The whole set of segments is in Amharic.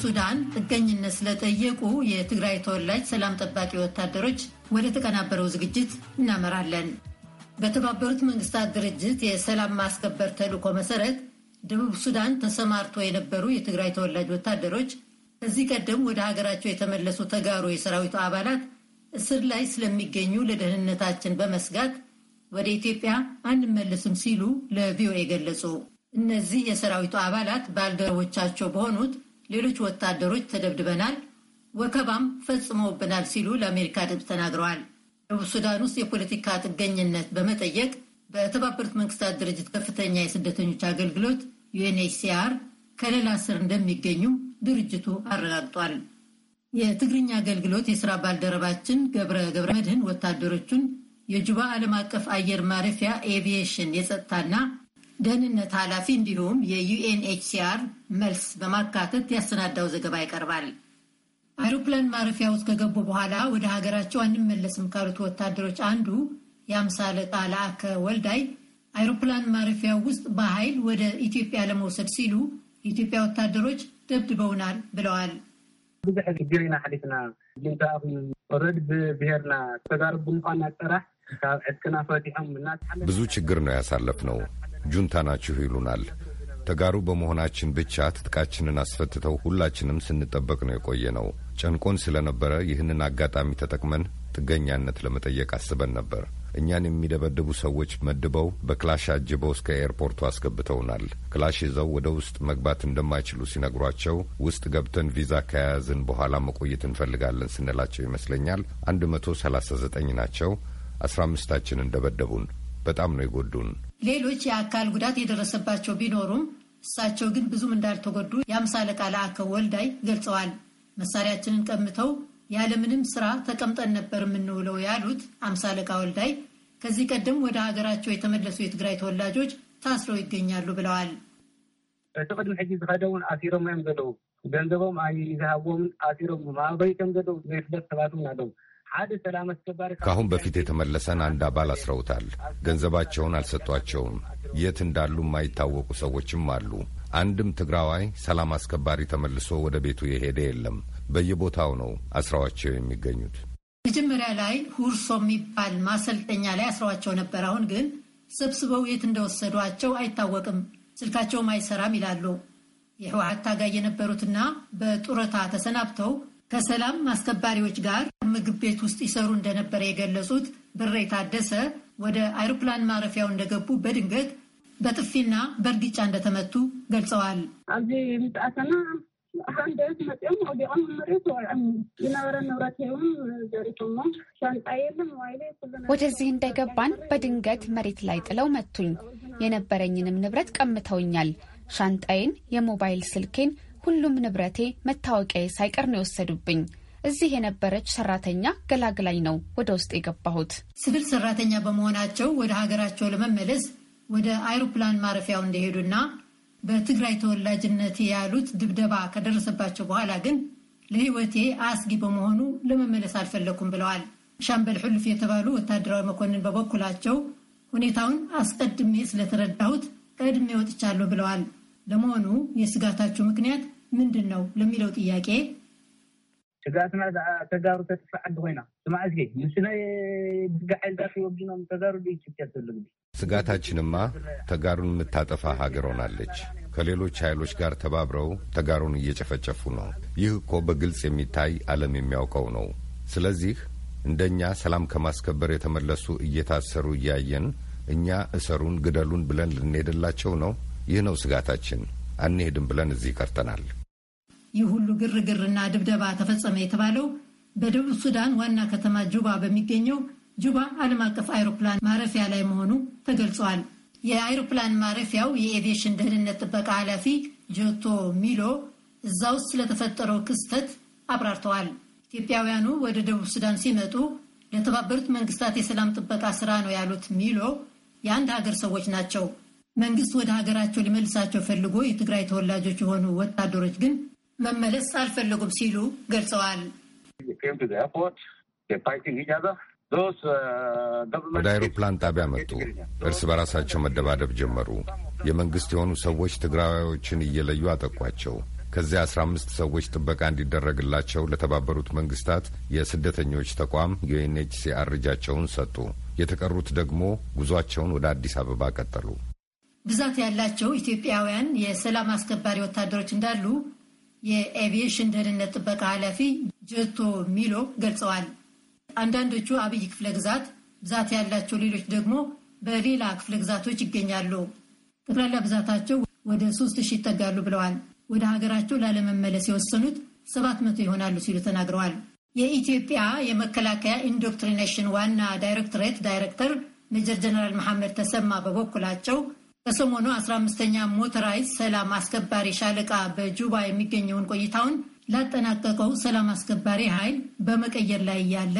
ሱዳን ጥገኝነት ስለጠየቁ የትግራይ ተወላጅ ሰላም ጠባቂ ወታደሮች ወደ ተቀናበረው ዝግጅት እናመራለን። በተባበሩት መንግስታት ድርጅት የሰላም ማስከበር ተልዕኮ መሰረት ደቡብ ሱዳን ተሰማርቶ የነበሩ የትግራይ ተወላጅ ወታደሮች ከዚህ ቀደም ወደ ሀገራቸው የተመለሱ ተጋሩ የሰራዊቱ አባላት እስር ላይ ስለሚገኙ ለደህንነታችን በመስጋት ወደ ኢትዮጵያ አንመለስም ሲሉ ለቪኦኤ ገለጹ። እነዚህ የሰራዊቱ አባላት ባልደረቦቻቸው በሆኑት ሌሎች ወታደሮች ተደብድበናል፣ ወከባም ፈጽመውብናል ሲሉ ለአሜሪካ ድምፅ ተናግረዋል። ደቡብ ሱዳን ውስጥ የፖለቲካ ጥገኝነት በመጠየቅ በተባበሩት መንግስታት ድርጅት ከፍተኛ የስደተኞች አገልግሎት ዩኤንኤችሲአር ከለላ ስር እንደሚገኙም ድርጅቱ አረጋግጧል። የትግርኛ አገልግሎት የስራ ባልደረባችን ገብረ ገብረ መድህን ወታደሮቹን የጁባ ዓለም አቀፍ አየር ማረፊያ ኤቪዬሽን የጸጥታና ደህንነት ኃላፊ እንዲሁም የዩኤንኤችሲአር መልስ በማካተት ያሰናዳው ዘገባ ይቀርባል። አይሮፕላን ማረፊያ ውስጥ ከገቡ በኋላ ወደ ሀገራቸው አንመለስም ካሉት ወታደሮች አንዱ የአምሳ አለቃ ለአከ ወልዳይ አይሮፕላን ማረፊያ ውስጥ በኃይል ወደ ኢትዮጵያ ለመውሰድ ሲሉ የኢትዮጵያ ወታደሮች ደብድበውናል ብለዋል። ብዙሕ ኢና ሓሊፍና ኦረድ ብብሄርና ተጋሩ ብምኳና ጥራሕ ካብ ዕድቅና ፈቲሖም ብዙ ችግር ነው ያሳለፍነው። ጁንታ ናችሁ ይሉናል። ተጋሩ በመሆናችን ብቻ ትጥቃችንን አስፈትተው ሁላችንም ስንጠበቅ ነው የቆየ ነው። ጨንቆን ስለነበረ ይህንን አጋጣሚ ተጠቅመን ጥገኛነት ለመጠየቅ አስበን ነበር። እኛን የሚደበድቡ ሰዎች መድበው በክላሽ አጅበው እስከ ኤርፖርቱ አስገብተውናል። ክላሽ ይዘው ወደ ውስጥ መግባት እንደማይችሉ ሲነግሯቸው ውስጥ ገብተን ቪዛ ከያያዝን በኋላ መቆየት እንፈልጋለን ስንላቸው ይመስለኛል አንድ መቶ ሰላሳ ዘጠኝ ናቸው። አስራ አምስታችን እንደበደቡን በጣም ነው የጎዱን። ሌሎች የአካል ጉዳት የደረሰባቸው ቢኖሩም እሳቸው ግን ብዙም እንዳልተጎዱ የአምሳ አለቃ ለአከ ወልዳይ ገልጸዋል። መሳሪያችንን ቀምተው ያለምንም ስራ ተቀምጠን ነበር የምንውለው ያሉት አምሳ አለቃ ወልዳይ ከዚህ ቀደም ወደ ሀገራቸው የተመለሱ የትግራይ ተወላጆች ታስረው ይገኛሉ ብለዋል። እቲ ቅድሚ ሕጂ ዝኸደውን ኣሲሮም እዮም ዘለው ገንዘቦም ኣይዝሃቦምን ኣሲሮም ማበይ ከም ዘለው ዘይፍለጥ ሰባት እውን ከአሁን በፊት የተመለሰን አንድ አባል አስረውታል። ገንዘባቸውን አልሰጧቸውም። የት እንዳሉ የማይታወቁ ሰዎችም አሉ። አንድም ትግራዋይ ሰላም አስከባሪ ተመልሶ ወደ ቤቱ የሄደ የለም። በየቦታው ነው አስረዋቸው የሚገኙት። መጀመሪያ ላይ ሁርሶ የሚባል ማሰልጠኛ ላይ አስረዋቸው ነበር። አሁን ግን ሰብስበው የት እንደወሰዷቸው አይታወቅም፣ ስልካቸውም አይሰራም ይላሉ። የህወሓት ታጋይ የነበሩትና በጡረታ ተሰናብተው ከሰላም አስከባሪዎች ጋር ምግብ ቤት ውስጥ ይሰሩ እንደነበረ የገለጹት ብሬ ታደሰ ወደ አይሮፕላን ማረፊያው እንደገቡ በድንገት በጥፊና በእርግጫ እንደተመቱ ገልጸዋል። ወደዚህ እንደገባን በድንገት መሬት ላይ ጥለው መቱኝ። የነበረኝንም ንብረት ቀምተውኛል። ሻንጣዬን፣ የሞባይል ስልኬን፣ ሁሉም ንብረቴ፣ መታወቂያዬ ሳይቀር ነው የወሰዱብኝ። እዚህ የነበረች ሰራተኛ ገላግላኝ ነው ወደ ውስጥ የገባሁት። ሲቪል ሰራተኛ በመሆናቸው ወደ ሀገራቸው ለመመለስ ወደ አይሮፕላን ማረፊያው እንደሄዱና በትግራይ ተወላጅነት ያሉት ድብደባ ከደረሰባቸው በኋላ ግን ለሕይወቴ አስጊ በመሆኑ ለመመለስ አልፈለኩም ብለዋል። ሻምበል ሕልፍ የተባሉ ወታደራዊ መኮንን በበኩላቸው ሁኔታውን አስቀድሜ ስለተረዳሁት ቀድሜ ወጥቻለሁ ብለዋል። ለመሆኑ የስጋታቸው ምክንያት ምንድን ነው ለሚለው ጥያቄ ስጋትና ተጋሩ ዓዲ ኮይና ስማዕ ምስናይ ብጋ ሓይልታት ወጊኖም ተጋሩ ጭፍጨት ዘሎ ስጋታችንማ ተጋሩን የምታጠፋ ሀገር ሆናለች። ከሌሎች ኃይሎች ጋር ተባብረው ተጋሩን እየጨፈጨፉ ነው። ይህ እኮ በግልጽ የሚታይ ዓለም የሚያውቀው ነው። ስለዚህ እንደኛ ሰላም ከማስከበር የተመለሱ እየታሰሩ እያየን እኛ እሰሩን፣ ግደሉን ብለን ልንሄድላቸው ነው። ይህ ነው ስጋታችን። አንሄድም ብለን እዚህ ቀርተናል። ይህ ሁሉ ግርግርና ድብደባ ተፈጸመ የተባለው በደቡብ ሱዳን ዋና ከተማ ጁባ በሚገኘው ጁባ ዓለም አቀፍ አይሮፕላን ማረፊያ ላይ መሆኑ ተገልጿል። የአይሮፕላን ማረፊያው የኤቪዬሽን ደህንነት ጥበቃ ኃላፊ ጆቶ ሚሎ እዛ ውስጥ ስለተፈጠረው ክስተት አብራርተዋል። ኢትዮጵያውያኑ ወደ ደቡብ ሱዳን ሲመጡ ለተባበሩት መንግስታት የሰላም ጥበቃ ስራ ነው ያሉት ሚሎ የአንድ ሀገር ሰዎች ናቸው። መንግስት ወደ ሀገራቸው ሊመልሳቸው ፈልጎ የትግራይ ተወላጆች የሆኑ ወታደሮች ግን መመለስ አልፈለጉም ሲሉ ገልጸዋል። ወደ አይሮፕላን ጣቢያ መጡ። እርስ በራሳቸው መደባደብ ጀመሩ። የመንግሥት የሆኑ ሰዎች ትግራዋዮችን እየለዩ አጠቋቸው። ከዚያ አስራ አምስት ሰዎች ጥበቃ እንዲደረግላቸው ለተባበሩት መንግስታት የስደተኞች ተቋም ዩኤንኤችሲአር እጃቸውን ሰጡ። የተቀሩት ደግሞ ጉዟቸውን ወደ አዲስ አበባ ቀጠሉ። ብዛት ያላቸው ኢትዮጵያውያን የሰላም አስከባሪ ወታደሮች እንዳሉ የኤቪዬሽን ደህንነት ጥበቃ ኃላፊ ጀቶ ሚሎ ገልጸዋል። አንዳንዶቹ አብዬ ክፍለ ግዛት ብዛት ያላቸው፣ ሌሎች ደግሞ በሌላ ክፍለ ግዛቶች ይገኛሉ። ጠቅላላ ብዛታቸው ወደ ሶስት ሺህ ይጠጋሉ ብለዋል። ወደ ሀገራቸው ላለመመለስ የወሰኑት ሰባት መቶ ይሆናሉ ሲሉ ተናግረዋል። የኢትዮጵያ የመከላከያ indoctrination ዋና ዳይሬክቶሬት ዳይሬክተር ሜጀር ጀነራል መሐመድ ተሰማ በበኩላቸው ከሰሞኑ 15ኛ motorized ሰላም አስከባሪ ሻለቃ በጁባ የሚገኘውን ቆይታውን ላጠናቀቀው ሰላም አስከባሪ ኃይል በመቀየር ላይ እያለ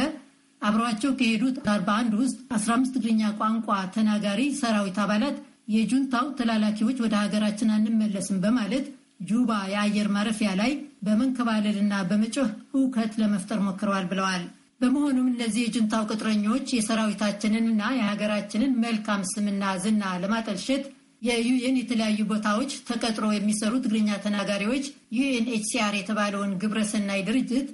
አብረዋቸው ከሄዱት 41 ውስጥ 15 ትግርኛ ቋንቋ ተናጋሪ ሰራዊት አባላት የጁንታው ተላላኪዎች ወደ ሀገራችን አንመለስም በማለት ጁባ የአየር ማረፊያ ላይ በመንከባለልና በመጮህ እውከት ለመፍጠር ሞክረዋል ብለዋል። በመሆኑም እነዚህ የጁንታው ቅጥረኞች የሰራዊታችንንና የሀገራችንን መልካም ስምና ዝና ለማጠልሸት የዩኤን የተለያዩ ቦታዎች ተቀጥሮ የሚሰሩ ትግርኛ ተናጋሪዎች ዩኤንኤችሲአር የተባለውን ግብረሰናይ ድርጅት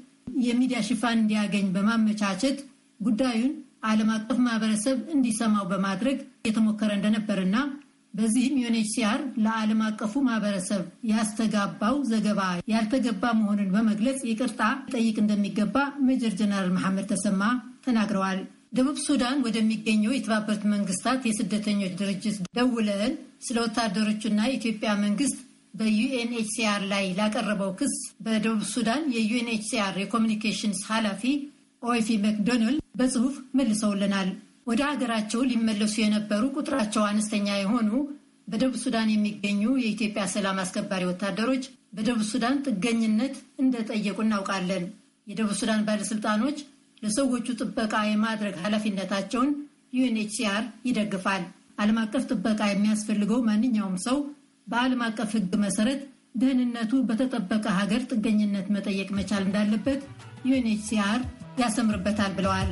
የሚዲያ ሽፋን እንዲያገኝ በማመቻቸት ጉዳዩን ዓለም አቀፍ ማህበረሰብ እንዲሰማው በማድረግ የተሞከረ እንደነበርና በዚህም ዩኤንኤችሲአር ለዓለም አቀፉ ማህበረሰብ ያስተጋባው ዘገባ ያልተገባ መሆኑን በመግለጽ ይቅርታ መጠየቅ እንደሚገባ ሜጀር ጀነራል መሐመድ ተሰማ ተናግረዋል። ደቡብ ሱዳን ወደሚገኘው የተባበሩት መንግስታት የስደተኞች ድርጅት ደውለን ስለ ወታደሮቹና የኢትዮጵያ መንግስት በዩኤንኤችሲአር ላይ ላቀረበው ክስ በደቡብ ሱዳን የዩኤንኤችሲአር የ communications ኃላፊ ኦይፊ መክዶናልድ በጽሁፍ መልሰውልናል። ወደ ሀገራቸው ሊመለሱ የነበሩ ቁጥራቸው አነስተኛ የሆኑ በደቡብ ሱዳን የሚገኙ የኢትዮጵያ ሰላም አስከባሪ ወታደሮች በደቡብ ሱዳን ጥገኝነት እንደጠየቁ እናውቃለን። የደቡብ ሱዳን ባለስልጣኖች ለሰዎቹ ጥበቃ የማድረግ ኃላፊነታቸውን ዩኤንኤችሲአር ይደግፋል። ዓለም አቀፍ ጥበቃ የሚያስፈልገው ማንኛውም ሰው በዓለም አቀፍ ሕግ መሰረት ደህንነቱ በተጠበቀ ሀገር ጥገኝነት መጠየቅ መቻል እንዳለበት ዩኤንኤችሲአር ያሰምርበታል ብለዋል።